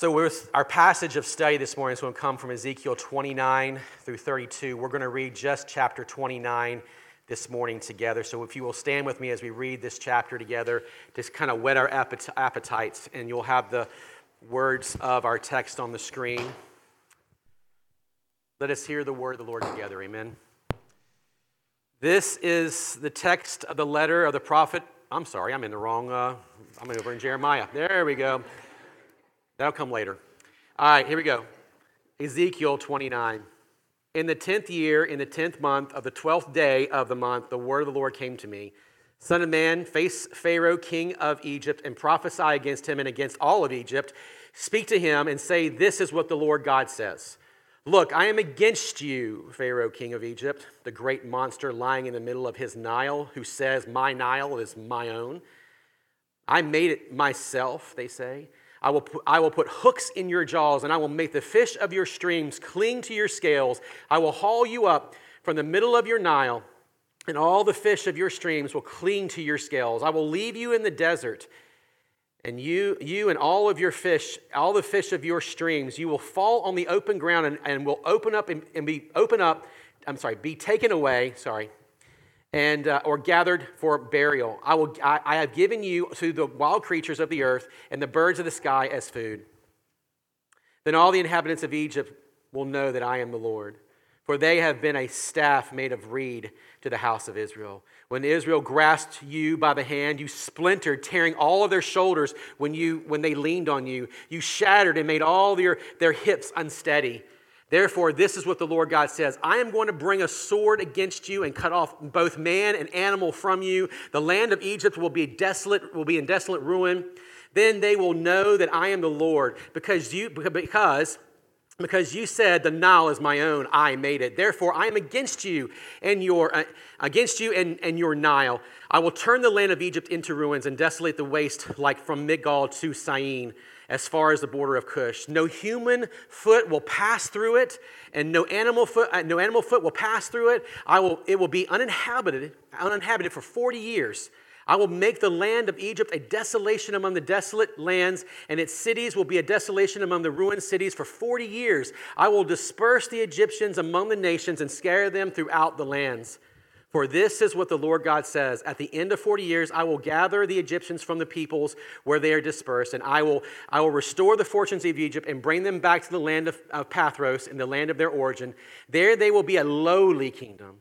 So, our passage of study this morning is going to come from Ezekiel 29 through 32. We're going to read just chapter 29 this morning together. So, if you will stand with me as we read this chapter together, just kind of whet our appetites, and you'll have the words of our text on the screen. Let us hear the word of the Lord together. Amen. This is the text of the letter of the prophet. I'm sorry, I'm in the wrong. Uh, I'm over in Jeremiah. There we go. That'll come later. All right, here we go. Ezekiel 29. In the tenth year, in the tenth month of the twelfth day of the month, the word of the Lord came to me. Son of man, face Pharaoh, king of Egypt, and prophesy against him and against all of Egypt. Speak to him and say, This is what the Lord God says. Look, I am against you, Pharaoh, king of Egypt, the great monster lying in the middle of his Nile, who says, My Nile is my own. I made it myself, they say. I will, put, I will put hooks in your jaws, and I will make the fish of your streams cling to your scales. I will haul you up from the middle of your Nile, and all the fish of your streams will cling to your scales. I will leave you in the desert, and you, you and all of your fish, all the fish of your streams, you will fall on the open ground and, and will open up and, and be open up. I'm sorry, be taken away. Sorry, and uh, or gathered for burial. I, will, I, I have given you to the wild creatures of the earth and the birds of the sky as food. Then all the inhabitants of Egypt will know that I am the Lord. For they have been a staff made of reed to the house of Israel. When Israel grasped you by the hand, you splintered, tearing all of their shoulders when, you, when they leaned on you. You shattered and made all their, their hips unsteady. Therefore, this is what the Lord God says I am going to bring a sword against you and cut off both man and animal from you. The land of Egypt will be desolate, will be in desolate ruin. Then they will know that I am the Lord, because you because because you said the Nile is my own, I made it. Therefore, I am against you and your uh, against you and, and your Nile. I will turn the land of Egypt into ruins and desolate the waste like from Migdol to Syene as far as the border of Cush. No human foot will pass through it, and no animal foot, uh, no animal foot will pass through it. I will, it will be uninhabited, uninhabited for 40 years. I will make the land of Egypt a desolation among the desolate lands, and its cities will be a desolation among the ruined cities for 40 years. I will disperse the Egyptians among the nations and scatter them throughout the lands. For this is what the Lord God says At the end of 40 years, I will gather the Egyptians from the peoples where they are dispersed, and I will, I will restore the fortunes of Egypt and bring them back to the land of, of Pathros, in the land of their origin. There they will be a lowly kingdom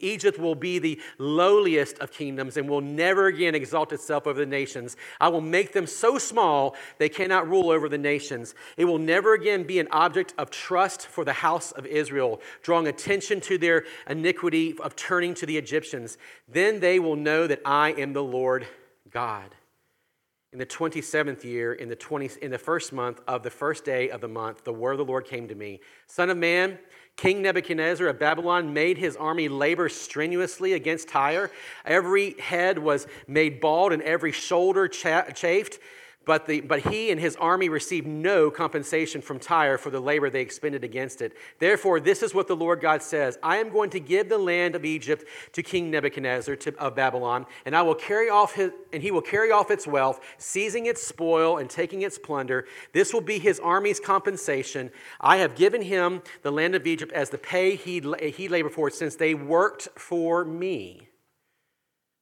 Egypt will be the lowliest of kingdoms and will never again exalt itself over the nations. I will make them so small they cannot rule over the nations. It will never again be an object of trust for the house of Israel, drawing attention to their iniquity of turning to the Egyptians. Then they will know that I am the Lord God. In the 27th year, in the, 20, in the first month of the first day of the month, the word of the Lord came to me Son of man, King Nebuchadnezzar of Babylon made his army labor strenuously against Tyre. Every head was made bald and every shoulder chafed. But, the, but he and his army received no compensation from Tyre for the labor they expended against it. Therefore, this is what the Lord God says I am going to give the land of Egypt to King Nebuchadnezzar to, of Babylon, and I will carry off his, and he will carry off its wealth, seizing its spoil and taking its plunder. This will be his army's compensation. I have given him the land of Egypt as the pay he, he labored for, since they worked for me.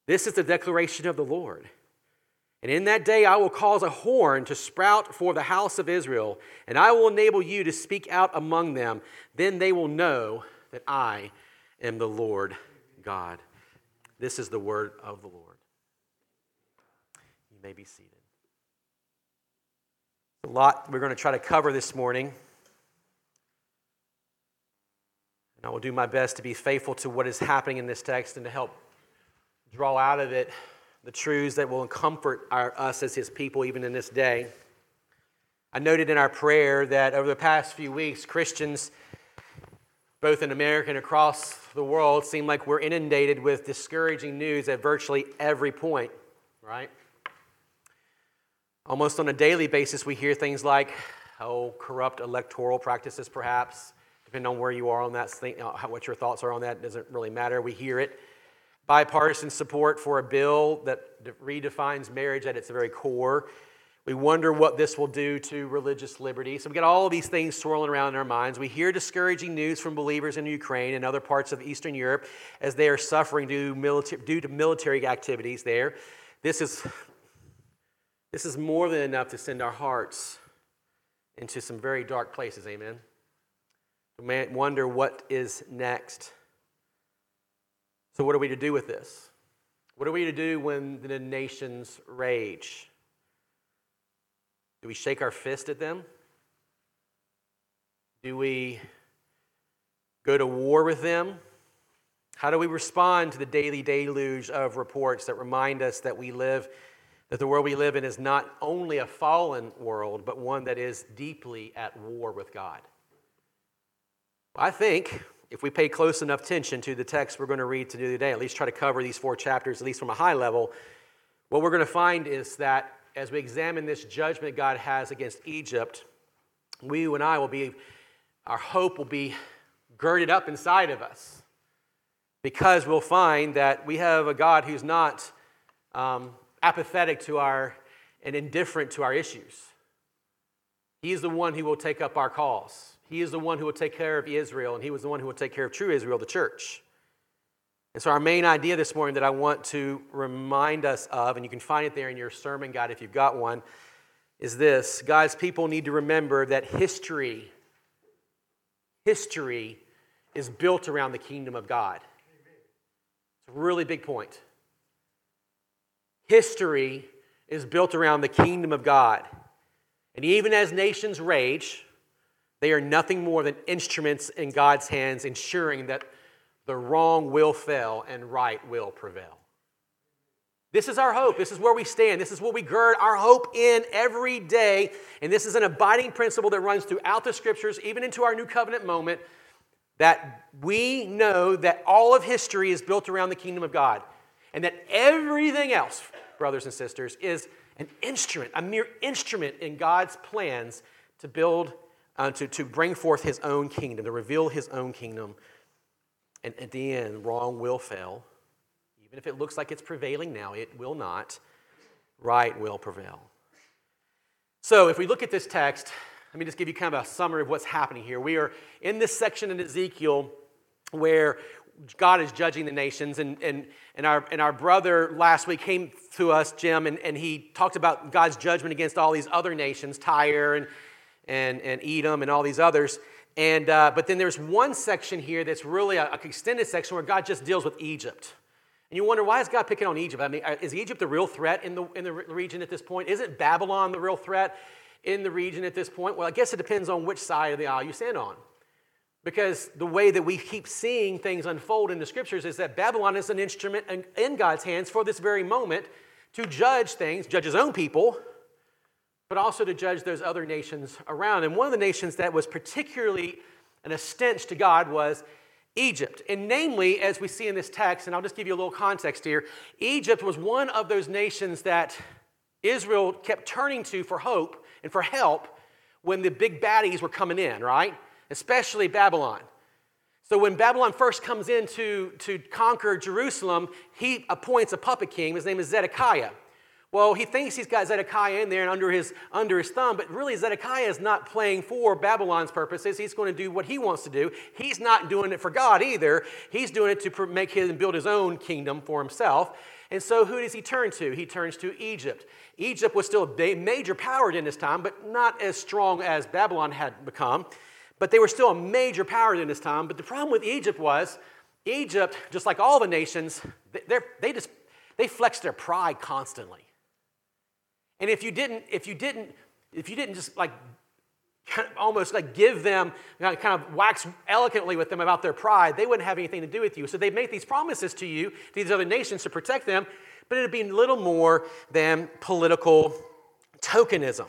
This is the declaration of the Lord. And in that day I will cause a horn to sprout for the house of Israel, and I will enable you to speak out among them. Then they will know that I am the Lord God. This is the word of the Lord. You may be seated. A lot we're going to try to cover this morning. And I will do my best to be faithful to what is happening in this text and to help draw out of it the truths that will comfort our, us as his people even in this day. I noted in our prayer that over the past few weeks, Christians, both in America and across the world, seem like we're inundated with discouraging news at virtually every point, right? Almost on a daily basis, we hear things like, oh, corrupt electoral practices, perhaps. Depending on where you are on that, thing, uh, what your thoughts are on that doesn't really matter. We hear it bipartisan support for a bill that redefines marriage at its very core. We wonder what this will do to religious liberty. So we get all of these things swirling around in our minds. We hear discouraging news from believers in Ukraine and other parts of Eastern Europe as they are suffering due, military, due to military activities there. This is, this is more than enough to send our hearts into some very dark places. Amen. We may wonder what is next. So, what are we to do with this? What are we to do when the nations rage? Do we shake our fist at them? Do we go to war with them? How do we respond to the daily deluge of reports that remind us that we live, that the world we live in is not only a fallen world, but one that is deeply at war with God? I think if we pay close enough attention to the text we're going to read today, at least try to cover these four chapters, at least from a high level, what we're going to find is that as we examine this judgment God has against Egypt, we, you and I, will be, our hope will be girded up inside of us because we'll find that we have a God who's not um, apathetic to our and indifferent to our issues. He's the one who will take up our cause. He is the one who will take care of Israel, and He was the one who will take care of true Israel, the church. And so, our main idea this morning that I want to remind us of, and you can find it there in your sermon guide if you've got one, is this God's people need to remember that history, history is built around the kingdom of God. It's a really big point. History is built around the kingdom of God. And even as nations rage, they are nothing more than instruments in God's hands, ensuring that the wrong will fail and right will prevail. This is our hope. This is where we stand. This is what we gird our hope in every day. And this is an abiding principle that runs throughout the scriptures, even into our new covenant moment, that we know that all of history is built around the kingdom of God. And that everything else, brothers and sisters, is an instrument, a mere instrument in God's plans to build, uh, to, to bring forth his own kingdom, to reveal his own kingdom and at the end, wrong will fail. Even if it looks like it's prevailing now, it will not. Right will prevail. So, if we look at this text, let me just give you kind of a summary of what's happening here. We are in this section in Ezekiel where God is judging the nations. And, and, and, our, and our brother last week came to us, Jim, and, and he talked about God's judgment against all these other nations, Tyre and, and, and Edom and all these others. And, uh, but then there's one section here that's really a, a extended section where God just deals with Egypt. And you wonder, why is God picking on Egypt? I mean, uh, is Egypt the real threat in the, in the region at this point? Isn't Babylon the real threat in the region at this point? Well, I guess it depends on which side of the aisle you stand on. Because the way that we keep seeing things unfold in the scriptures is that Babylon is an instrument in God's hands for this very moment to judge things, judge his own people, but also to judge those other nations around. And one of the nations that was particularly an stench to God was Egypt. And namely, as we see in this text, and I'll just give you a little context here, Egypt was one of those nations that Israel kept turning to for hope and for help when the big baddies were coming in, right? Especially Babylon. So when Babylon first comes in to, to conquer Jerusalem, he appoints a puppet king. His name is Zedekiah. Well, he thinks he's got Zedekiah in there and under his, under his thumb, but really Zedekiah is not playing for Babylon's purposes. He's going to do what he wants to do. He's not doing it for God either. He's doing it to make him build his own kingdom for himself. And so who does he turn to? He turns to Egypt. Egypt was still a major power in this time, but not as strong as Babylon had become. But they were still a major power in this time. But the problem with Egypt was Egypt, just like all the nations, they just they flexed their pride constantly. And if you didn't, if you didn't, if you didn't just like kind of almost like give them, you know, kind of wax eloquently with them about their pride, they wouldn't have anything to do with you. So they make these promises to you, to these other nations to protect them, but it'd be little more than political tokenism.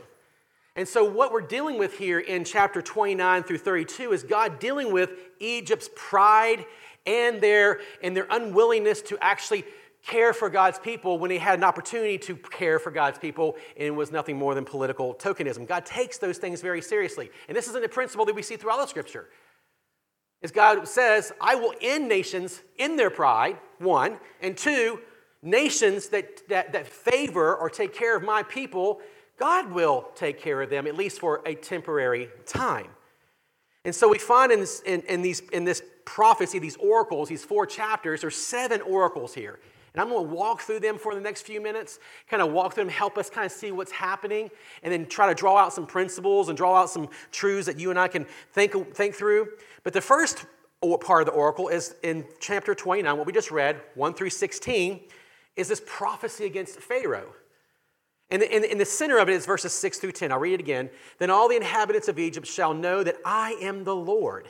And so, what we're dealing with here in chapter 29 through 32 is God dealing with Egypt's pride and their, and their unwillingness to actually care for God's people when he had an opportunity to care for God's people and it was nothing more than political tokenism. God takes those things very seriously. And this isn't a principle that we see throughout the scripture. Is God says, I will end nations in their pride, one, and two, nations that, that, that favor or take care of my people, God will take care of them, at least for a temporary time. And so we find in this, in, in, these, in this prophecy, these oracles, these four chapters, there's seven oracles here. And I'm going to walk through them for the next few minutes, kind of walk through them, help us kind of see what's happening, and then try to draw out some principles and draw out some truths that you and I can think, think through. But the first part of the oracle is in chapter 29, what we just read, 1 through 16, is this prophecy against Pharaoh. And in, in, the center of it is verses 6 through 10. I'll read it again. Then all the inhabitants of Egypt shall know that I am the Lord.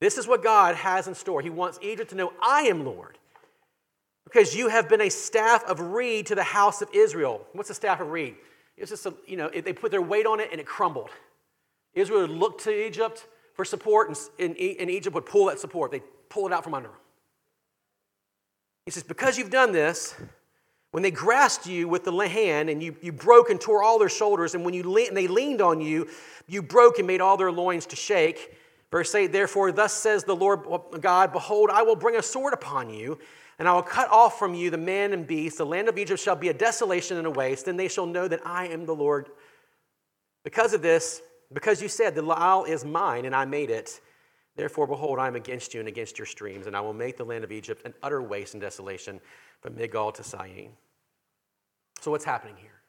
This is what God has in store. He wants Egypt to know I am Lord. Because you have been a staff of reed to the house of Israel. What's a staff of reed? It's just a, you know, they put their weight on it and it crumbled. Israel would look to Egypt for support, and, and Egypt would pull that support. They pull it out from under them. He says, Because you've done this, when they grasped you with the hand and you, you broke and tore all their shoulders, and when you le- and they leaned on you, you broke and made all their loins to shake. Verse 8, therefore, thus says the Lord God, Behold, I will bring a sword upon you, and I will cut off from you the man and beast. The land of Egypt shall be a desolation and a waste. Then they shall know that I am the Lord. Because of this, because you said, The Nile is mine, and I made it. Therefore, behold, I am against you and against your streams, and I will make the land of Egypt an utter waste and desolation from Migdol to Syene. So, what's happening here?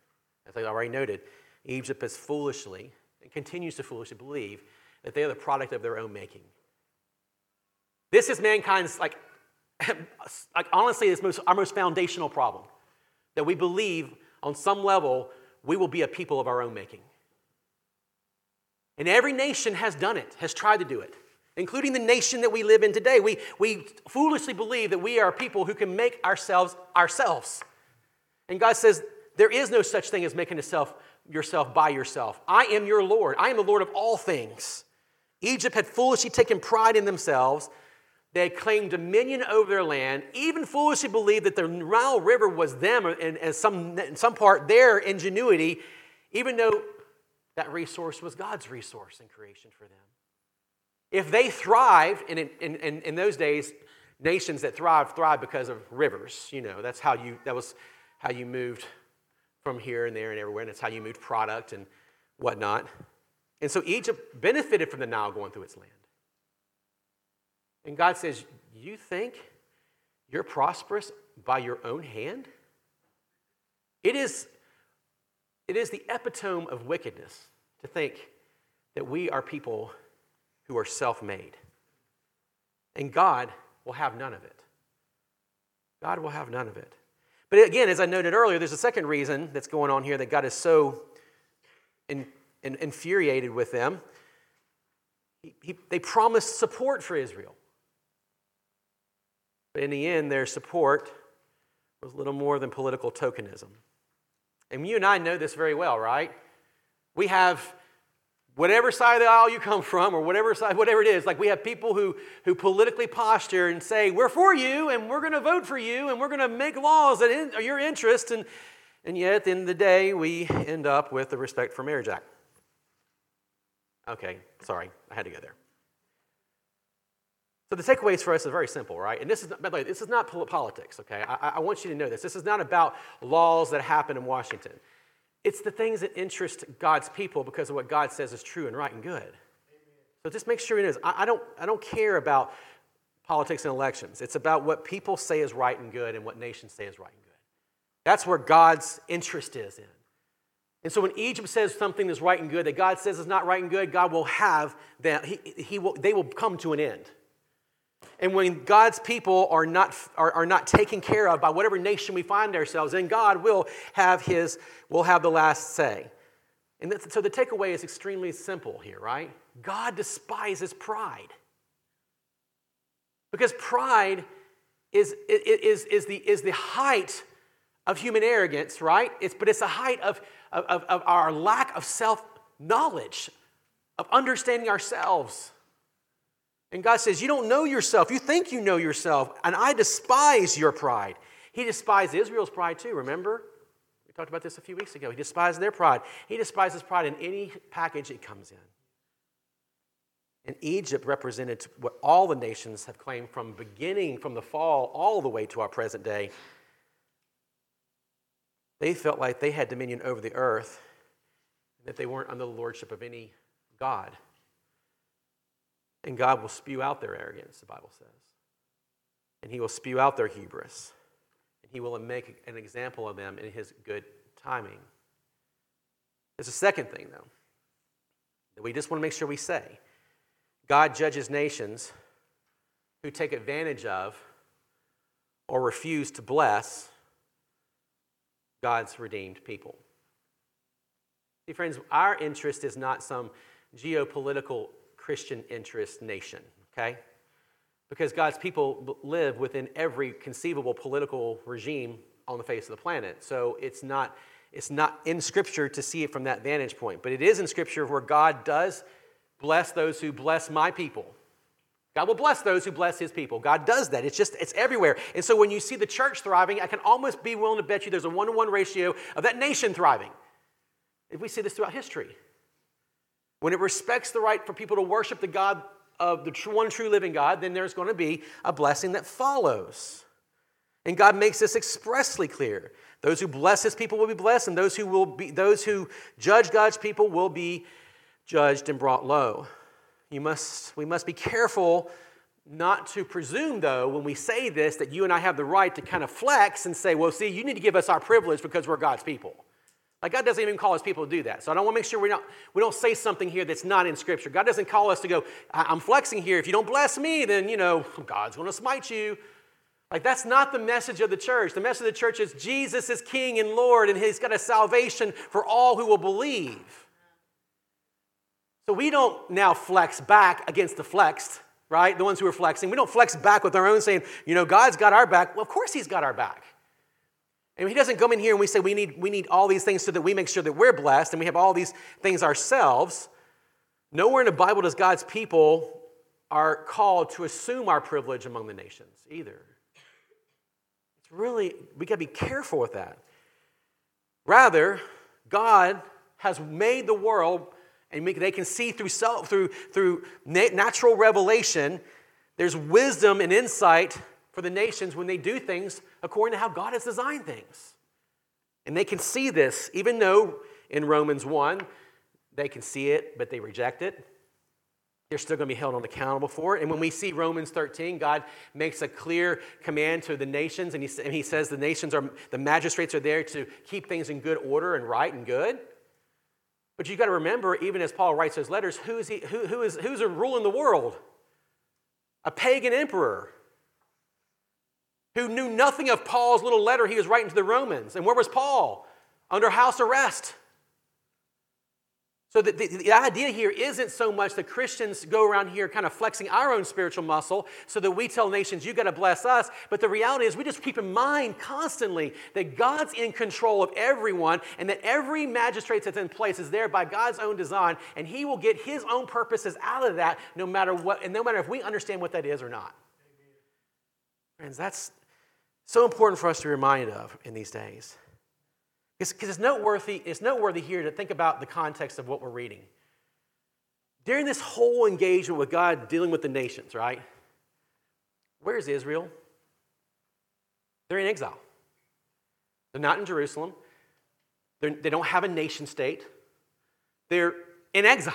As I already noted, Egypt has foolishly and continues to foolishly believe that they are the product of their own making. This is mankind's, like, like honestly, it's most, our most foundational problem that we believe on some level we will be a people of our own making. And every nation has done it, has tried to do it including the nation that we live in today. We, we foolishly believe that we are people who can make ourselves ourselves. And God says, there is no such thing as making yourself, yourself by yourself. I am your Lord. I am the Lord of all things. Egypt had foolishly taken pride in themselves. They claimed dominion over their land, even foolishly believed that the Nile River was them, and in some, in some part their ingenuity, even though that resource was God's resource in creation for them. If they thrived, and in, in, in those days, nations that thrived thrived because of rivers. You know, that's how you that was how you moved from here and there and everywhere, and that's how you moved product and whatnot. And so Egypt benefited from the Nile going through its land. And God says, You think you're prosperous by your own hand? It is, it is the epitome of wickedness to think that we are people who are self made. And God will have none of it. God will have none of it. But again, as I noted earlier, there's a second reason that's going on here that God is so in, in, infuriated with them. He, he, they promised support for Israel. But in the end, their support was little more than political tokenism. And you and I know this very well, right? We have whatever side of the aisle you come from or whatever side whatever it is like we have people who who politically posture and say we're for you and we're going to vote for you and we're going to make laws that in, are your interest and and yet at the end of the day we end up with the respect for marriage act okay sorry i had to go there so the takeaways for us are very simple, right? And this is, by the way, this is not politics, okay? I, I want you to know this. This is not about laws that happen in Washington. It's the things that interest God's people because of what God says is true and right and good. So just make sure it is. I, I, don't, I don't care about politics and elections. It's about what people say is right and good and what nations say is right and good. That's where God's interest is in. And so when Egypt says something is right and good that God says is not right and good, God will have them, he, he will, they will come to an end. And when God's people are not, are, are not taken care of by whatever nation we find ourselves in, God will have, his, will have the last say. And so the takeaway is extremely simple here, right? God despises pride. Because pride is, is, is, the, is the height of human arrogance, right? It's, but it's the height of, of, of our lack of self knowledge, of understanding ourselves. And God says, You don't know yourself. You think you know yourself, and I despise your pride. He despised Israel's pride too, remember? We talked about this a few weeks ago. He despised their pride. He despises pride in any package it comes in. And Egypt represented what all the nations have claimed from beginning, from the fall, all the way to our present day. They felt like they had dominion over the earth, and that they weren't under the lordship of any God. And God will spew out their arrogance, the Bible says. And He will spew out their hubris. And He will make an example of them in His good timing. There's a second thing, though, that we just want to make sure we say God judges nations who take advantage of or refuse to bless God's redeemed people. See, friends, our interest is not some geopolitical Christian interest nation, okay? Because God's people live within every conceivable political regime on the face of the planet. So it's not, it's not in Scripture to see it from that vantage point. But it is in Scripture where God does bless those who bless my people. God will bless those who bless his people. God does that. It's just, it's everywhere. And so when you see the church thriving, I can almost be willing to bet you there's a one to one ratio of that nation thriving. If we see this throughout history. When it respects the right for people to worship the God of the one true living God, then there's going to be a blessing that follows. And God makes this expressly clear. Those who bless his people will be blessed, and those who will be those who judge God's people will be judged and brought low. You must, we must be careful not to presume, though, when we say this, that you and I have the right to kind of flex and say, well, see, you need to give us our privilege because we're God's people. Like God doesn't even call us people to do that. So I don't want to make sure we don't, we don't say something here that's not in Scripture. God doesn't call us to go, I'm flexing here. If you don't bless me, then, you know, God's going to smite you. Like that's not the message of the church. The message of the church is Jesus is King and Lord, and He's got a salvation for all who will believe. So we don't now flex back against the flexed, right? The ones who are flexing. We don't flex back with our own saying, you know, God's got our back. Well, of course He's got our back. And he doesn't come in here and we say we need, we need all these things so that we make sure that we're blessed and we have all these things ourselves. Nowhere in the Bible does God's people are called to assume our privilege among the nations either. It's really, we got to be careful with that. Rather, God has made the world, and they can see through, self, through, through natural revelation, there's wisdom and insight for the nations when they do things according to how God has designed things. And they can see this, even though in Romans 1, they can see it, but they reject it. They're still going to be held accountable for it. And when we see Romans 13, God makes a clear command to the nations, and he, and he says the nations are, the magistrates are there to keep things in good order and right and good. But you've got to remember, even as Paul writes those letters, who is he, who, who is, who's ruling the world? A pagan emperor who knew nothing of Paul's little letter he was writing to the Romans. And where was Paul? Under house arrest. So the, the, the, idea here isn't so much that Christians go around here kind of flexing our own spiritual muscle so that we tell nations, you got to bless us. But the reality is, we just keep in mind constantly that God's in control of everyone and that every magistrate that's in place is there by God's own design, and He will get His own purposes out of that no matter what, and no matter if we understand what that is or not. Friends, that's, so important for us to be reminded of in these days. Because it's noteworthy, it's noteworthy here to think about the context of what we're reading. During this whole engagement with God dealing with the nations, right? Where's Israel? They're in exile. They're not in Jerusalem. They're, they do not have a nation state. They're in exile.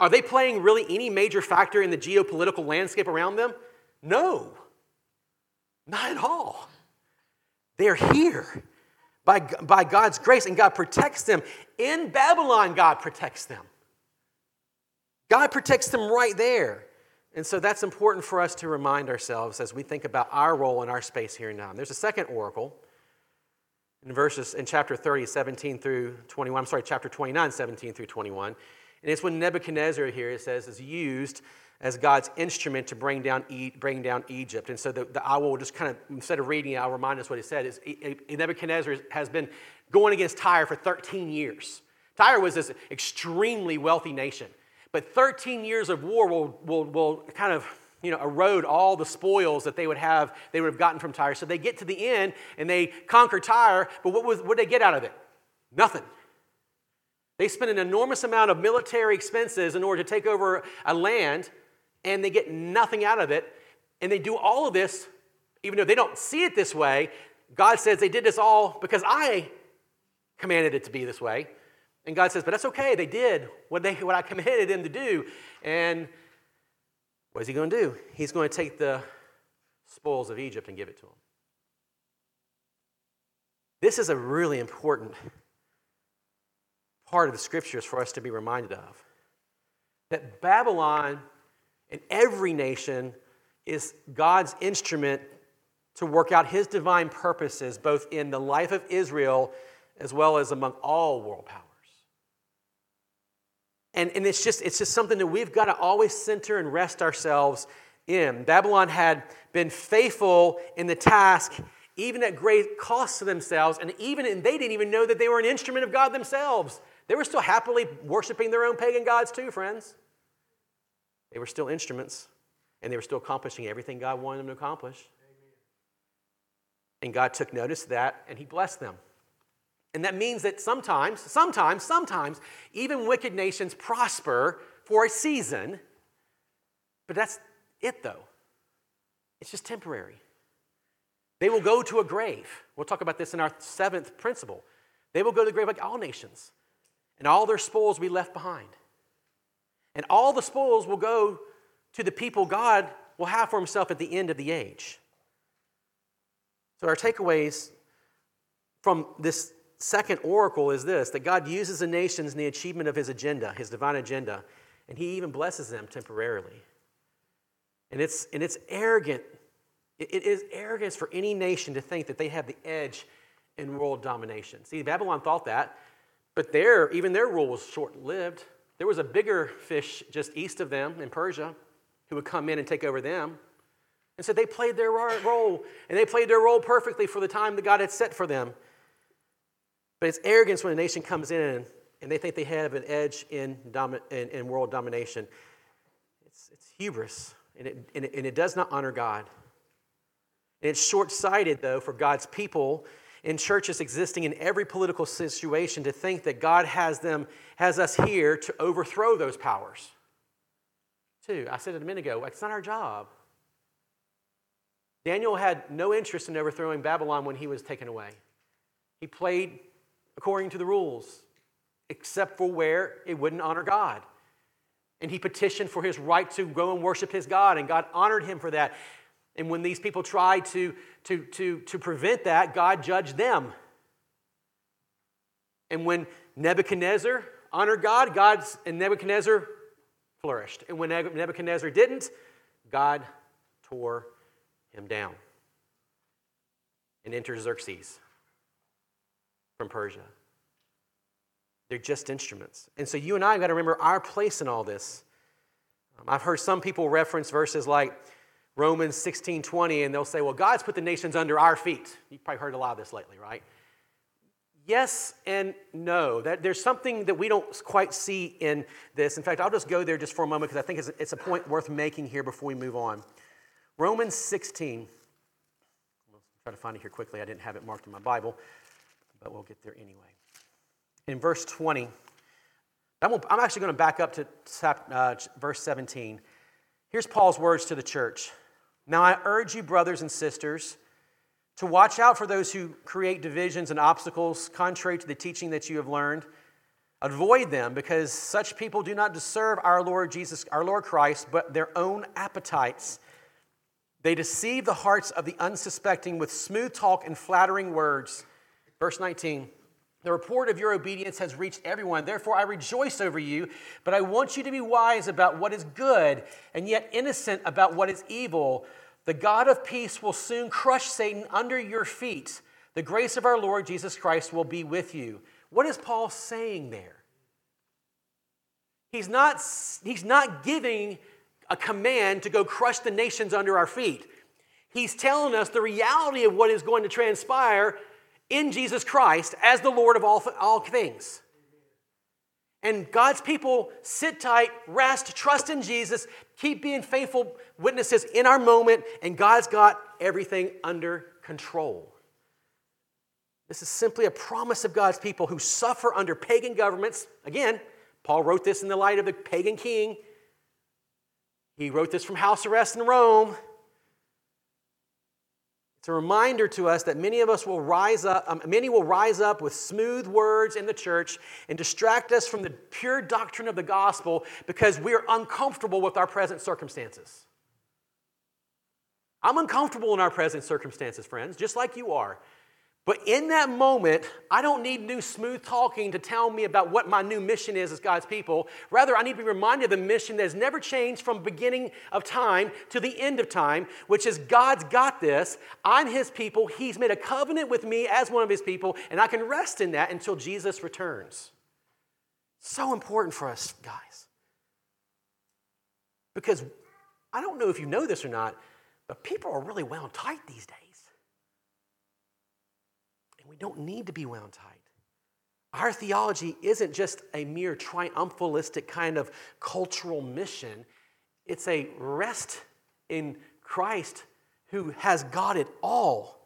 Are they playing really any major factor in the geopolitical landscape around them? No. Not at all. They're here by, by God's grace, and God protects them. In Babylon, God protects them. God protects them right there. And so that's important for us to remind ourselves as we think about our role in our space here and now. And there's a second oracle in verses in chapter 30, 17 through 21. I'm sorry, chapter 29, 17 through 21. And it's when Nebuchadnezzar here, it says, is used as God's instrument to bring down, bring down Egypt. And so the, the, I will just kind of, instead of reading it, I'll remind us what he said. Is Nebuchadnezzar has been going against Tyre for 13 years. Tyre was this extremely wealthy nation. But 13 years of war will, will, will kind of you know, erode all the spoils that they would have, they would have gotten from Tyre. So they get to the end and they conquer Tyre, but what, was, what did they get out of it? Nothing. They spend an enormous amount of military expenses in order to take over a land and they get nothing out of it. And they do all of this, even though they don't see it this way, God says they did this all because I commanded it to be this way. And God says, but that's okay. They did what, they, what I commanded them to do. And what is he going to do? He's going to take the spoils of Egypt and give it to them. This is a really important part of the scriptures for us to be reminded of. That Babylon and every nation is God's instrument to work out his divine purposes, both in the life of Israel as well as among all world powers. And, and it's, just, it's just something that we've got to always center and rest ourselves in. Babylon had been faithful in the task, even at great cost to themselves, and even and they didn't even know that they were an instrument of God themselves. They were still happily worshiping their own pagan gods, too, friends. They were still instruments, and they were still accomplishing everything God wanted them to accomplish. And God took notice of that, and He blessed them. And that means that sometimes, sometimes, sometimes, even wicked nations prosper for a season, but that's it though. It's just temporary. They will go to a grave. We'll talk about this in our seventh principle. They will go to the grave like all nations, and all their spoils will be left behind. And all the spoils will go to the people God will have for himself at the end of the age. So, our takeaways from this second oracle is this that God uses the nations in the achievement of his agenda, his divine agenda, and he even blesses them temporarily. And it's, and it's arrogant. It, is arrogance for any nation to think that they have the edge in world domination. See, Babylon thought that, but their, even their rule was short lived. There was a bigger fish just east of them in Persia who would come in and take over them. And so they played their role, and they played their role perfectly for the time that God had set for them. But it's arrogance when a nation comes in and they think they have an edge in, domi- in, in world domination. It's, it's hubris, and it, and, it, and it does not honor God. And it's short sighted, though, for God's people in churches existing in every political situation to think that God has them, has us here to overthrow those powers. Two, I said it a minute ago, it's not our job. Daniel had no interest in overthrowing Babylon when he was taken away. He played according to the rules, except for where it wouldn't honor God. And he petitioned for his right to go and worship his God, and God honored him for that. And when these people tried to, to, to, to prevent that, God judged them. And when Nebuchadnezzar honored God, God's and Nebuchadnezzar flourished. And when Nebuchadnezzar didn't, God tore him down. And entered Xerxes from Persia. They're just instruments. And so you and I have got to remember our place in all this. Um, I've heard some people reference verses like Romans 16 20, and they'll say, well, God's put the nations under our feet. You've probably heard a lot of this lately, right? Yes and no. That there's something that we don't quite see in this. In fact, I'll just go there just for a moment because I think it's, a point worth making here before we move on. Romans 16. I'll try to find it here quickly. I didn't have it marked in my Bible but we'll get there anyway. In verse 20, I'm actually going to back up to uh, verse 17. Here's Paul's words to the church Now I urge you, brothers and sisters, to watch out for those who create divisions and obstacles contrary to the teaching that you have learned. Avoid them because such people do not deserve our Lord Jesus, our Lord Christ, but their own appetites. They deceive the hearts of the unsuspecting with smooth talk and flattering words. Verse 19. The report of your obedience has reached everyone. Therefore, I rejoice over you, but I want you to be wise about what is good and yet innocent about what is evil. The God of peace will soon crush Satan under your feet. The grace of our Lord Jesus Christ will be with you. What is Paul saying there? He's not, he's not giving a command to go crush the nations under our feet. He's telling us the reality of what is going to transpire in Jesus Christ as the Lord of all, all things. And God's people sit tight, rest, trust in Jesus, keep being faithful witnesses in our moment, and God's got everything under control. This is simply a promise of God's people who suffer under pagan governments. Again, Paul wrote this in the light of the pagan king. He wrote this from house arrest in Rome. It's a reminder to us that many of us will rise up, um, many will rise up with smooth words in the church and distract us from the pure doctrine of the gospel because we're uncomfortable with our present circumstances. I'm uncomfortable in our present circumstances, friends, just like you are. But in that moment, I don't need new smooth talking to tell me about what my new mission is as God's people. Rather, I need to be reminded of the mission that has never changed from beginning of time to the end of time, which is God's got this. I'm his people. He's made a covenant with me as one of his people, and I can rest in that until Jesus returns. So important for us, guys. Because I don't know if you know this or not, but people are really wound tight these days. Don't need to be wound tight. Our theology isn't just a mere triumphalistic kind of cultural mission, it's a rest in Christ who has got it all.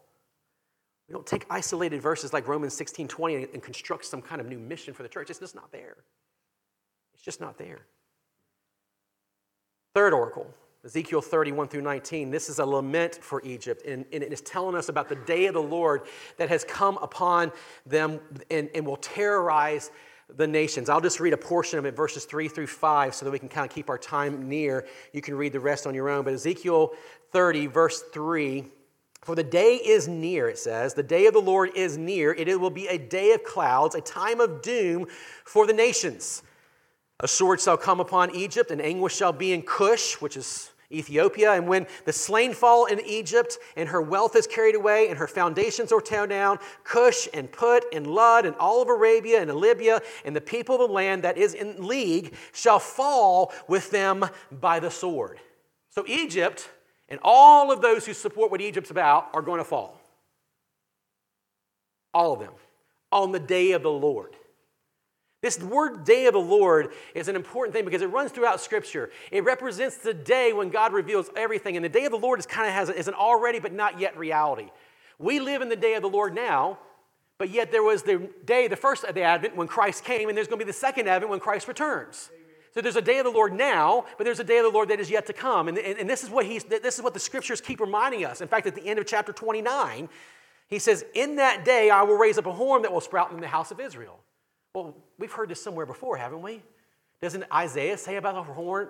We don't take isolated verses like Romans 16 20 and construct some kind of new mission for the church. It's just not there. It's just not there. Third oracle Ezekiel 31 through 19, this is a lament for Egypt, and, and, it is telling us about the day of the Lord that has come upon them and, and will terrorize the nations. I'll just read a portion of it, verses 3 through 5, so that we can kind of keep our time near. You can read the rest on your own. But Ezekiel 30, verse 3 For the day is near, it says, the day of the Lord is near. It will be a day of clouds, a time of doom for the nations. A sword shall come upon Egypt, and anguish shall be in Cush, which is Ethiopia. And when the slain fall in Egypt, and her wealth is carried away, and her foundations are torn down, Cush and Put and Lud and all of Arabia and Libya and the people of the land that is in league shall fall with them by the sword. So Egypt and all of those who support what Egypt's about are going to fall. All of them on the day of the Lord. This word day of the Lord is an important thing because it runs throughout Scripture. It represents the day when God reveals everything. And the day of the Lord is kind of has is an already but not yet reality. We live in the day of the Lord now, but yet there was the day, the first of the Advent when Christ came, and there's going to be the second Advent when Christ returns. So there's a day of the Lord now, but there's a day of the Lord that is yet to come. And, and, and this, is what he's, this is what the scriptures keep reminding us. In fact, at the end of chapter 29, he says, In that day I will raise up a horn that will sprout in the house of Israel. Well, we've heard this somewhere before, haven't we? Doesn't Isaiah say about the horn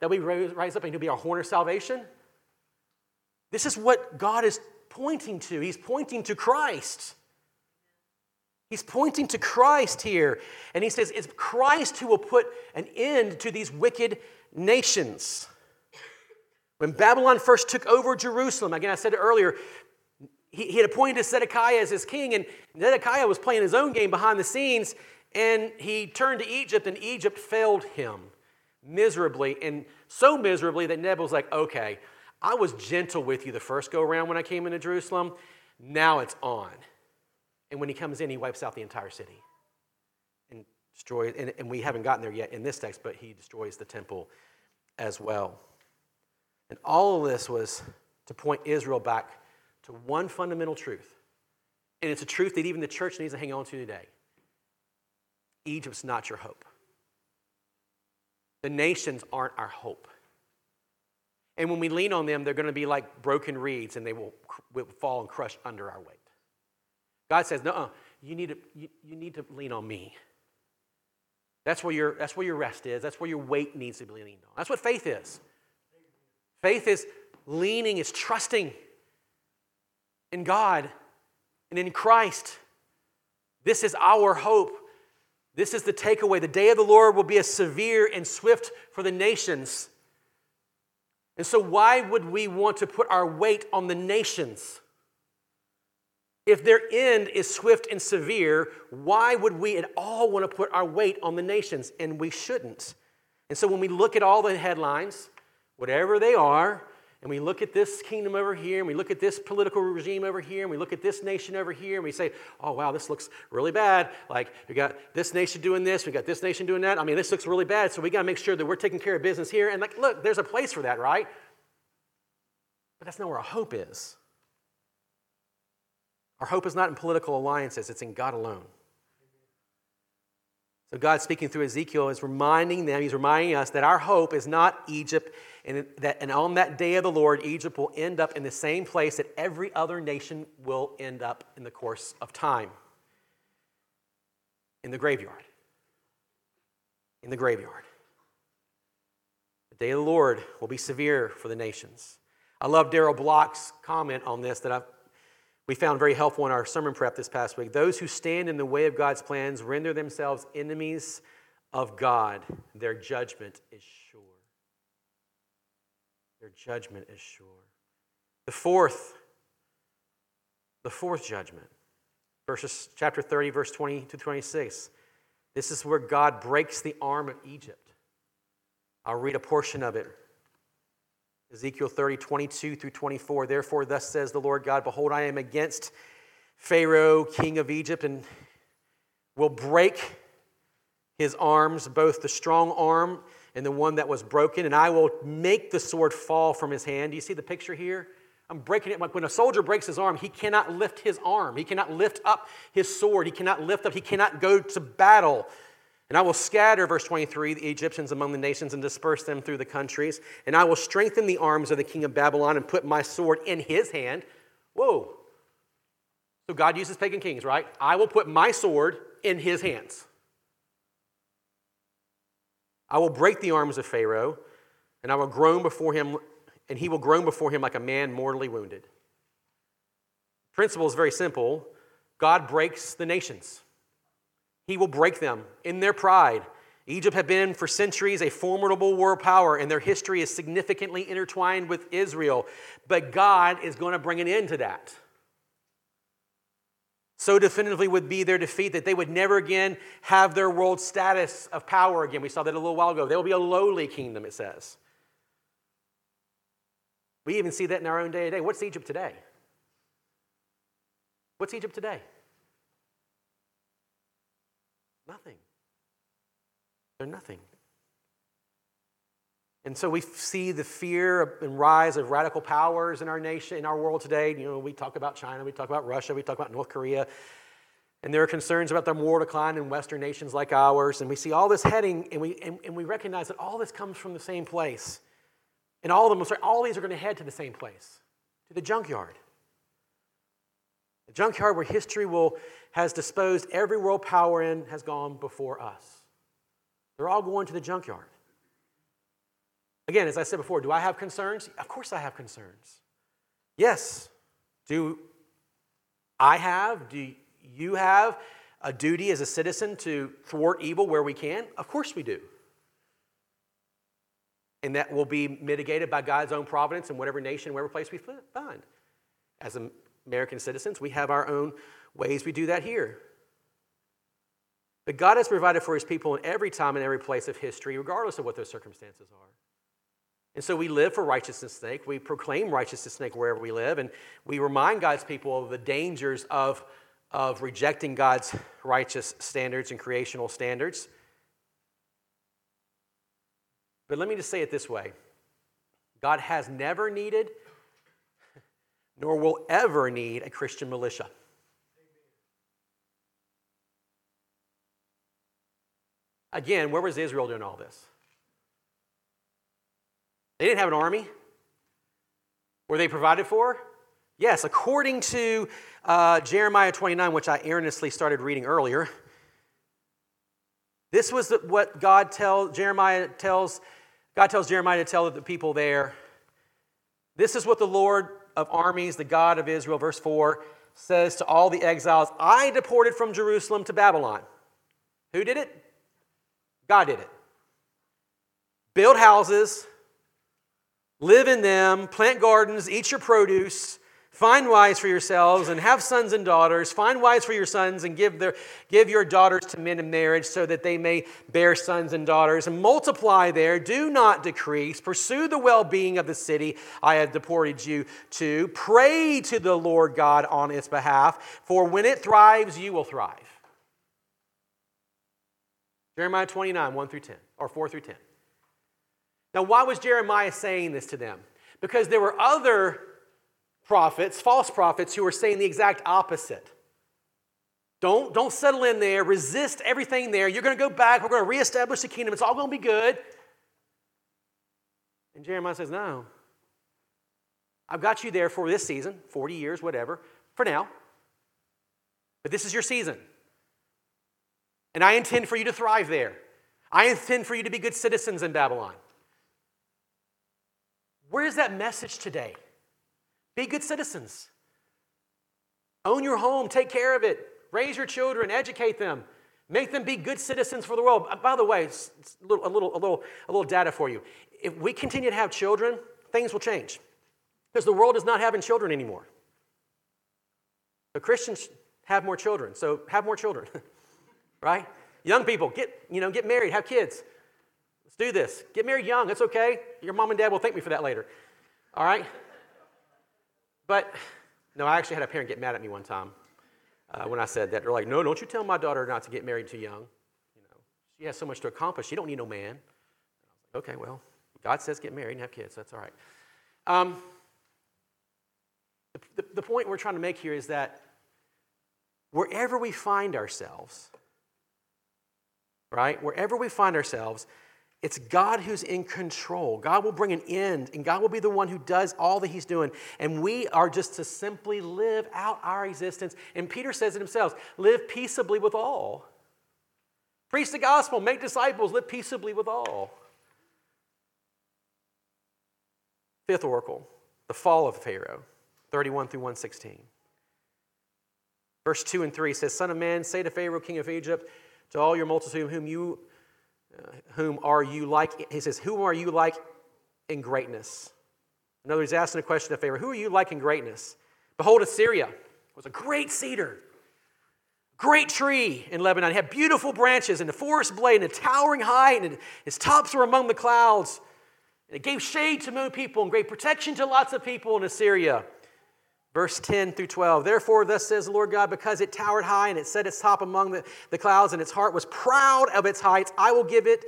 that we rise up and he'll be our horn of salvation? This is what God is pointing to. He's pointing to Christ. He's pointing to Christ here. And he says, It's Christ who will put an end to these wicked nations. When Babylon first took over Jerusalem, again, I said it earlier, he, he had appointed Zedekiah as his king, and Zedekiah was playing his own game behind the scenes. And he turned to Egypt, and Egypt failed him miserably, and so miserably that Neb was like, okay, I was gentle with you the first go around when I came into Jerusalem. Now it's on. And when he comes in, he wipes out the entire city and destroys, and, and we haven't gotten there yet in this text, but he destroys the temple as well. And all of this was to point Israel back to one fundamental truth. And it's a truth that even the church needs to hang on to today. Egypt's not your hope. The nations aren't our hope. And when we lean on them, they're going to be like broken reeds and they will, will fall and crush under our weight. God says, no, you need, to, you, you need to lean on me. That's where, your, that's where your rest is. That's where your weight needs to be leaned on. That's what faith is. Faith is leaning, is trusting in God and in Christ. This is our hope. This is the takeaway. The day of the Lord will be as severe and swift for the nations. And so, why would we want to put our weight on the nations? If their end is swift and severe, why would we at all want to put our weight on the nations? And we shouldn't. And so, when we look at all the headlines, whatever they are, and we look at this kingdom over here, and we look at this political regime over here, and we look at this nation over here, and we say, oh, wow, this looks really bad. Like, we got this nation doing this, we got this nation doing that. I mean, this looks really bad, so we got to make sure that we're taking care of business here. And, like, look, there's a place for that, right? But that's not where our hope is. Our hope is not in political alliances, it's in God alone. So God speaking through Ezekiel is reminding them, he's reminding us that our hope is not Egypt, and that and on that day of the Lord, Egypt will end up in the same place that every other nation will end up in the course of time. In the graveyard. In the graveyard. The day of the Lord will be severe for the nations. I love Darrell Block's comment on this that I've we found very helpful in our sermon prep this past week. Those who stand in the way of God's plans render themselves enemies of God. Their judgment is. Their judgment is sure. The fourth, the fourth judgment, verses chapter 30, verse 20 to 26. This is where God breaks the arm of Egypt. I'll read a portion of it Ezekiel 30, 22 through 24. Therefore, thus says the Lord God Behold, I am against Pharaoh, king of Egypt, and will break his arms, both the strong arm and the one that was broken, and I will make the sword fall from his hand. Do you see the picture here? I'm breaking it. Like when a soldier breaks his arm, he cannot lift his arm. He cannot lift up his sword. He cannot lift up. He cannot go to battle. And I will scatter, verse 23, the Egyptians among the nations and disperse them through the countries. And I will strengthen the arms of the king of Babylon and put my sword in his hand. Whoa. So God uses pagan kings, right? I will put my sword in his hands. I will break the arms of Pharaoh, and I will groan before him, and he will groan before him like a man mortally wounded. The principle is very simple God breaks the nations. He will break them in their pride. Egypt had been for centuries a formidable world power, and their history is significantly intertwined with Israel. But God is going to bring an end to that. So definitively would be their defeat that they would never again have their world status of power again. We saw that a little while ago. They will be a lowly kingdom, it says. We even see that in our own day to day. What's Egypt today? What's Egypt today? Nothing. They're nothing. And so we see the fear and rise of radical powers in our nation, in our world today. You know, we talk about China, we talk about Russia, we talk about North Korea. And there are concerns about the moral decline in Western nations like ours. And we see all this heading, and we, and, and we recognize that all this comes from the same place. And all of them, all these are going to head to the same place, to the junkyard. The junkyard where history will, has disposed every world power in has gone before us. They're all going to the junkyard. Again, as I said before, do I have concerns? Of course I have concerns. Yes. Do I have, do you have a duty as a citizen to thwart evil where we can? Of course we do. And that will be mitigated by God's own providence in whatever nation, whatever place we find. As American citizens, we have our own ways we do that here. But God has provided for his people in every time and every place of history, regardless of what those circumstances are. And so we live for righteousness' sake. We proclaim righteousness' sake wherever we live. And we remind God's people of the dangers of, of rejecting God's righteous standards and creational standards. But let me just say it this way God has never needed, nor will ever need, a Christian militia. Again, where was Israel doing all this? They didn't have an army. Were they provided for? Yes, according to uh, Jeremiah 29, which I earnestly started reading earlier. This was the, what God tells Jeremiah tells God tells Jeremiah to tell the people there. This is what the Lord of armies, the God of Israel, verse 4, says to all the exiles I deported from Jerusalem to Babylon. Who did it? God did it. Build houses, live in them, plant gardens, eat your produce, find wives for yourselves, and have sons and daughters. Find wives for your sons, and give, their, give your daughters to men in marriage, so that they may bear sons and daughters. And multiply there, do not decrease. Pursue the well being of the city I have deported you to. Pray to the Lord God on its behalf, for when it thrives, you will thrive. Jeremiah 29, 1 through 10, or 4 through 10. Now, why was Jeremiah saying this to them? Because there were other prophets, false prophets, who were saying the exact opposite. Don't, don't settle in there. Resist everything there. You're going to go back. We're going to reestablish the kingdom. It's all going to be good. And Jeremiah says, No. I've got you there for this season, 40 years, whatever, for now. But this is your season. And I intend for you to thrive there. I intend for you to be good citizens in Babylon. Where is that message today? Be good citizens. Own your home, take care of it, raise your children, educate them, make them be good citizens for the world. Uh, by the way, a little, a little, a little, a little data for you. If we continue to have children, things will change because the world is not having children anymore. The Christians have more children, so have more children, right? Young people, get, you know, get married, have kids. Let's do this. Get married young, it's okay. Your mom and dad will thank me for that later. All right? But no, I actually had a parent get mad at me one time uh, when I said that. They're like, no, don't you tell my daughter not to get married too young. You know, she has so much to accomplish. She don't need no man. Okay, well, God says get married and have kids. That's all right. Um, the, the, the point we're trying to make here is that wherever we find ourselves, right, wherever we find ourselves, it's God who's in control. God will bring an end, and God will be the one who does all that He's doing. And we are just to simply live out our existence. And Peter says it himself live peaceably with all. Preach the gospel, make disciples, live peaceably with all. Fifth oracle, the fall of Pharaoh, 31 through 116. Verse 2 and 3 says, Son of man, say to Pharaoh, king of Egypt, to all your multitude whom you whom are you like? He says, Whom are you like in greatness? In other words, he's asking a question of favor. Who are you like in greatness? Behold, Assyria was a great cedar, great tree in Lebanon. It had beautiful branches and the forest blade and a towering height, and its tops were among the clouds. And it gave shade to many people and great protection to lots of people in Assyria. Verse 10 through 12. Therefore, thus says the Lord God, because it towered high and it set its top among the, the clouds, and its heart was proud of its heights, I will give it.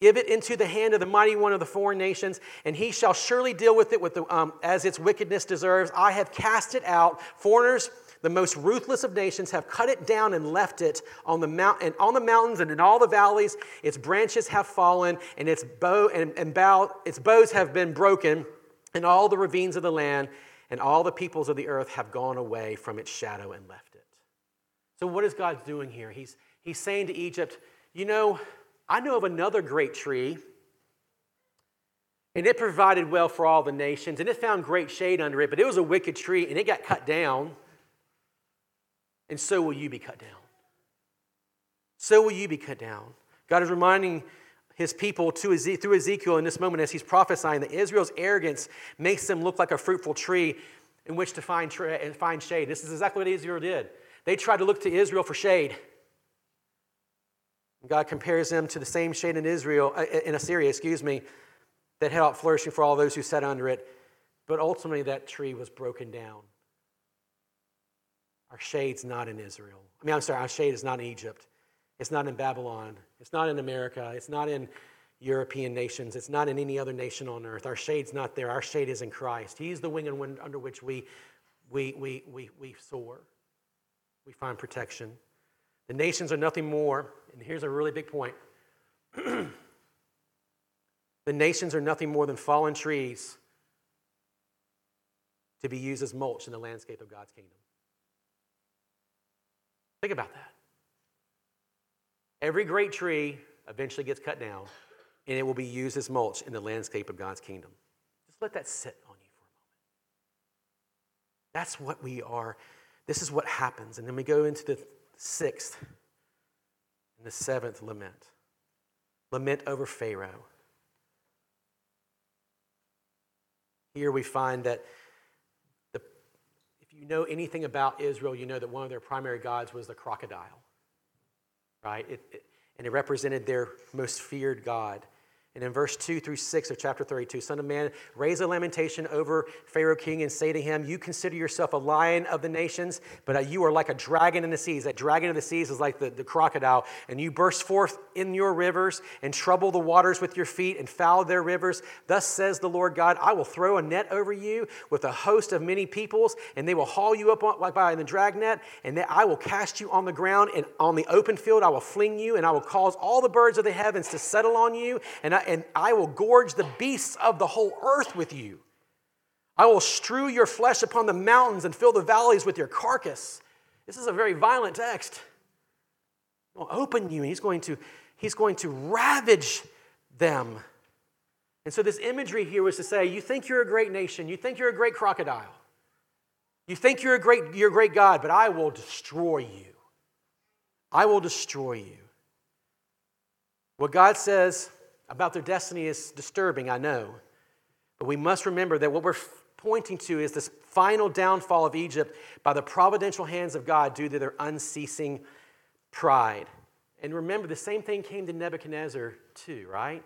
Give it into the hand of the mighty one of the foreign nations, and he shall surely deal with it with the, um, as its wickedness deserves. I have cast it out. Foreigners, the most ruthless of nations, have cut it down and left it on the mount and on the mountains and in all the valleys. Its branches have fallen, and its bow and, and bow, its bows have been broken, in all the ravines of the land and all the peoples of the earth have gone away from its shadow and left it. So, what is God doing here? He's, he's saying to Egypt, You know, I know of another great tree, and it provided well for all the nations, and it found great shade under it, but it was a wicked tree, and it got cut down. And so will you be cut down. So will you be cut down. God is reminding his people to through Ezekiel in this moment as he's prophesying that Israel's arrogance makes them look like a fruitful tree in which to find, tra- find shade. This is exactly what Israel did. They tried to look to Israel for shade. God compares them to the same shade in Israel, uh, in Assyria, excuse me, that had out flourishing for all those who sat under it. But ultimately, that tree was broken down. Our shade's not in Israel. I mean, I'm sorry, our shade is not in Egypt. It's not in Babylon. It's not in America. It's not in European nations. It's not in any other nation on earth. Our shade's not there. Our shade is in Christ. He's the wing and wind under which we, we, we, we, we soar. We find protection. The nations are nothing more, and here's a really big point. the nations are nothing more than fallen trees to be used as mulch in the landscape of God's kingdom. Think about that. Every great tree eventually gets cut down, and it will be used as mulch in the landscape of God's kingdom. Just let that sit on you for a moment. That's what we are. This is what happens. And then we go into the sixth and the seventh lament lament over Pharaoh. Here we find that the, if you know anything about Israel, you know that one of their primary gods was the crocodile right? It, it, and it represented their most feared God. And in verse 2 through 6 of chapter 32, Son of Man, raise a lamentation over Pharaoh king and say to him, You consider yourself a lion of the nations, but uh, you are like a dragon in the seas. That dragon of the seas is like the, the crocodile. And you burst forth in your rivers and trouble the waters with your feet and foul their rivers. Thus says the Lord God, I will throw a net over you with a host of many peoples, and they will haul you up like by the dragnet, and I will cast you on the ground, and on the open field I will fling you, and I will cause all the birds of the heavens to settle on you, and And I will gorge the beasts of the whole earth with you. I will strew your flesh upon the mountains and fill the valleys with your carcass. This is a very violent text. He will open you, and he's going to, he's going to ravage them. And so, this imagery here was to say, you think you're a great nation, you think you're a great crocodile, you think you're a great, you're a great God, but I will destroy you. I will destroy you. What God says about their destiny is disturbing, I know. But we must remember that what we're pointing to is this final downfall of Egypt by the providential hands of God due to their unceasing pride. And remember, the same thing came to Nebuchadnezzar too, right?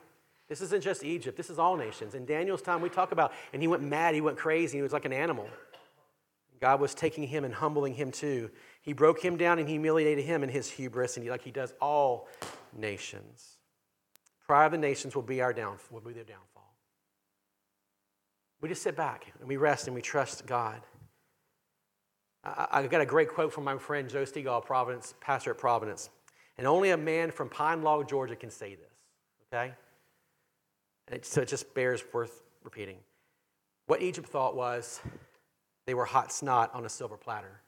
This isn't just Egypt, this is all nations. In Daniel's time, we talk about, and he went mad, he went crazy, he was like an animal. God was taking him and humbling him too. He broke him down and humiliated him in his hubris, and he, like he does all nations. Pride of the nations will be our downfall, will be their downfall. We just sit back and we rest and we trust God. I, I got a great quote from my friend Joe Stegall, Providence, pastor at Providence. And only a man from Pine Log, Georgia can say this, okay? It, so it just bears worth repeating. What Egypt thought was they were hot snot on a silver platter.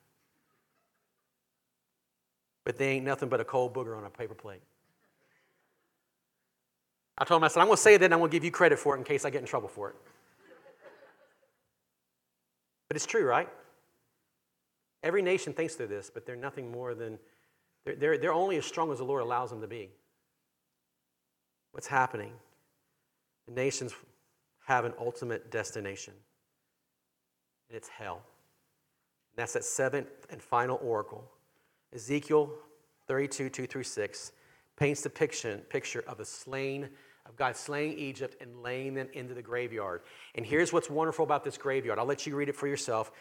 But they ain't nothing but a cold booger on a paper plate. I told him, I said, I'm going to say that and I'm going to give you credit for it in case I get in trouble for it. But it's true, right? Every nation thinks they're this, but they're nothing more than, they're, they're, they're only as strong as the Lord allows them to be. What's happening? The nations have an ultimate destination, and it's hell. And that's that seventh and final oracle. Ezekiel 32, 2 through 6 paints the picture, picture of a slain of God slaying Egypt and laying them into the graveyard. And here's what's wonderful about this graveyard. I'll let you read it for yourself.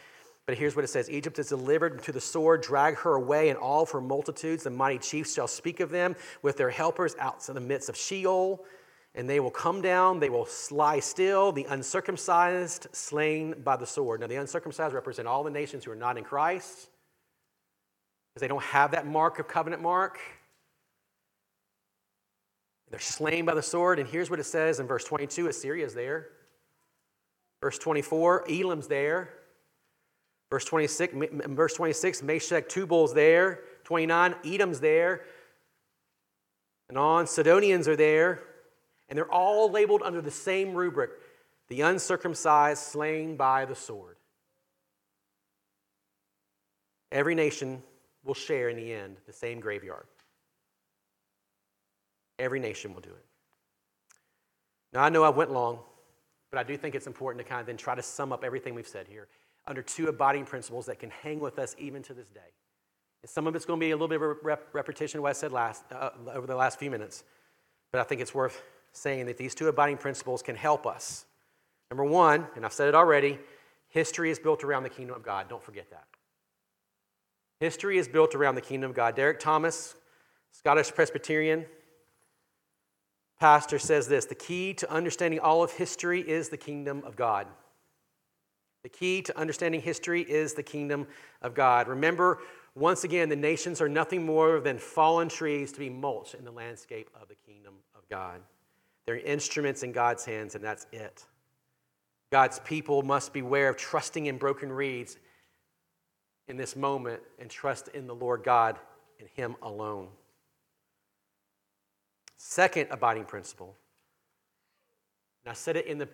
But here's what it says Egypt is delivered to the sword, drag her away, and all of her multitudes. The mighty chiefs shall speak of them with their helpers out in the midst of Sheol. And they will come down, they will lie still, the uncircumcised slain by the sword. Now, the uncircumcised represent all the nations who are not in Christ, because they don't have that mark of covenant mark. They're slain by the sword. And here's what it says in verse 22 Assyria's there. Verse 24, Elam's there. Verse 26, verse 26 Meshech Tubal's there. 29, Edom's there. And on, Sidonians are there. And they're all labeled under the same rubric the uncircumcised slain by the sword. Every nation will share in the end the same graveyard. Every nation will do it. Now, I know I went long, but I do think it's important to kind of then try to sum up everything we've said here under two abiding principles that can hang with us even to this day. And some of it's going to be a little bit of a rep- repetition of what I said last, uh, over the last few minutes, but I think it's worth saying that these two abiding principles can help us. Number one, and I've said it already, history is built around the kingdom of God. Don't forget that. History is built around the kingdom of God. Derek Thomas, Scottish Presbyterian, pastor says this the key to understanding all of history is the kingdom of God. The key to understanding history is the kingdom of God. Remember, once again, the nations are nothing more than fallen trees to be mulched in the landscape of the kingdom of God. They're instruments in God's hands, and that's it. God's people must beware of trusting in broken reeds in this moment and trust in the Lord God and Him alone. Second abiding principle. And I said it in the,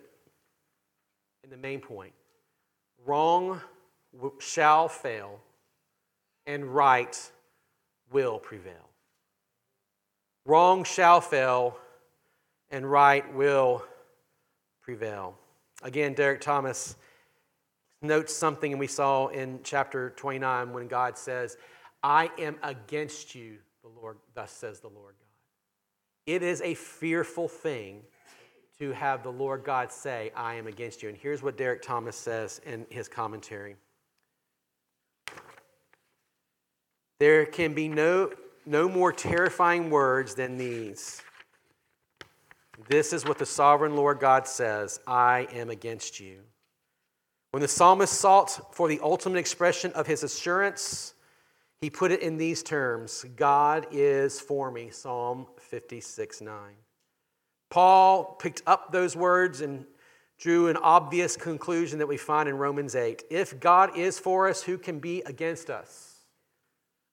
in the main point wrong shall fail, and right will prevail. Wrong shall fail, and right will prevail. Again, Derek Thomas notes something we saw in chapter 29 when God says, I am against you, the Lord, thus says the Lord God. It is a fearful thing to have the Lord God say, I am against you. And here's what Derek Thomas says in his commentary There can be no, no more terrifying words than these. This is what the sovereign Lord God says I am against you. When the psalmist sought for the ultimate expression of his assurance, he put it in these terms God is for me, Psalm 56 9. Paul picked up those words and drew an obvious conclusion that we find in Romans 8. If God is for us, who can be against us?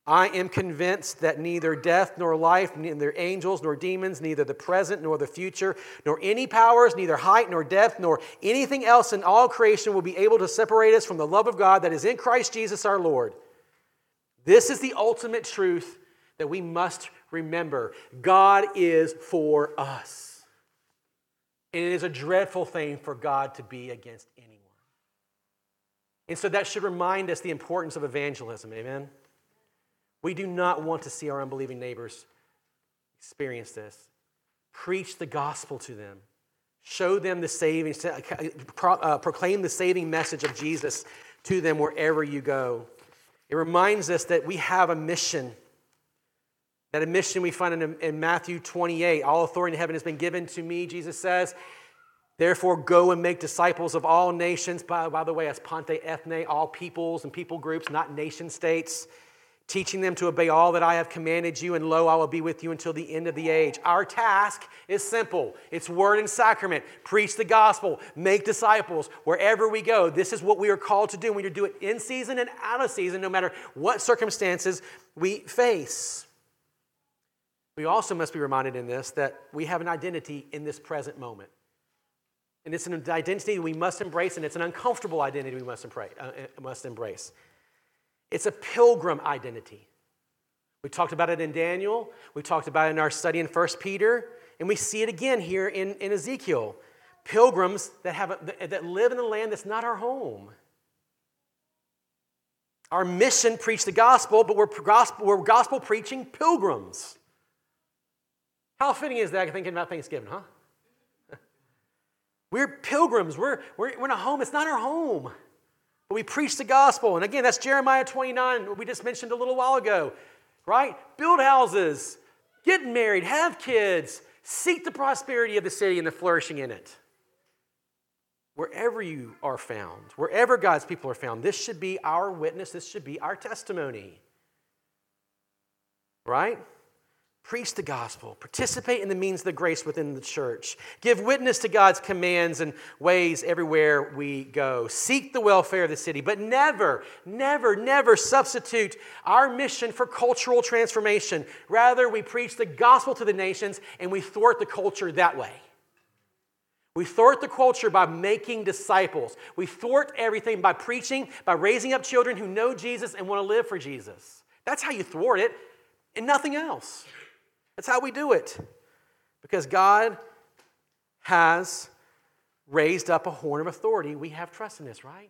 I am convinced that neither death nor life, neither angels nor demons, neither the present nor the future, nor any powers, neither height nor depth, nor anything else in all creation will be able to separate us from the love of God that is in Christ Jesus our Lord. This is the ultimate truth that we must remember. God is for us. And it is a dreadful thing for God to be against anyone. And so that should remind us the importance of evangelism. Amen. We do not want to see our unbelieving neighbors experience this. Preach the gospel to them. Show them the saving, uh, proclaim the saving message of Jesus to them wherever you go. It reminds us that we have a mission. That admission we find in, in Matthew 28. All authority in heaven has been given to me, Jesus says. Therefore, go and make disciples of all nations. By, by the way, as panta ethne, all peoples and people groups, not nation states teaching them to obey all that I have commanded you, and lo, I will be with you until the end of the age. Our task is simple it's word and sacrament. Preach the gospel, make disciples wherever we go. This is what we are called to do. We are to do it in season and out of season, no matter what circumstances we face. We also must be reminded in this that we have an identity in this present moment. And it's an identity we must embrace, and it's an uncomfortable identity we must uh, embrace. It's a pilgrim identity. We talked about it in Daniel, we talked about it in our study in 1 Peter, and we see it again here in, in Ezekiel. Pilgrims that, have a, that live in a land that's not our home. Our mission, preach the gospel, but we're gospel, we're gospel preaching pilgrims. How fitting is that thinking about Thanksgiving, huh? We're pilgrims. We're, we're, we're in a home. It's not our home. But we preach the gospel. And again, that's Jeremiah 29, we just mentioned a little while ago, right? Build houses, get married, have kids, seek the prosperity of the city and the flourishing in it. Wherever you are found, wherever God's people are found, this should be our witness, this should be our testimony. Right? Preach the gospel. Participate in the means of the grace within the church. Give witness to God's commands and ways everywhere we go. Seek the welfare of the city, but never, never, never substitute our mission for cultural transformation. Rather, we preach the gospel to the nations and we thwart the culture that way. We thwart the culture by making disciples. We thwart everything by preaching, by raising up children who know Jesus and want to live for Jesus. That's how you thwart it, and nothing else. That's how we do it. Because God has raised up a horn of authority. We have trust in this, right?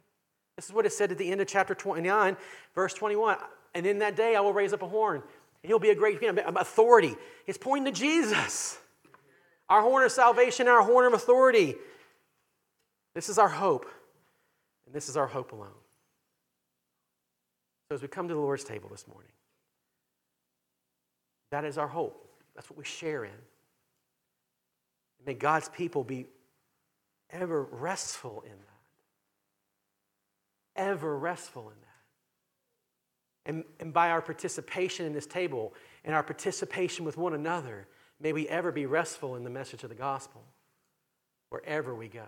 This is what it said at the end of chapter 29, verse 21. And in that day I will raise up a horn. And he'll be a great you know, authority. It's pointing to Jesus. Our horn of salvation, our horn of authority. This is our hope. And this is our hope alone. So as we come to the Lord's table this morning, that is our hope. That's what we share in. May God's people be ever restful in that. Ever restful in that. And, and by our participation in this table and our participation with one another, may we ever be restful in the message of the gospel wherever we go.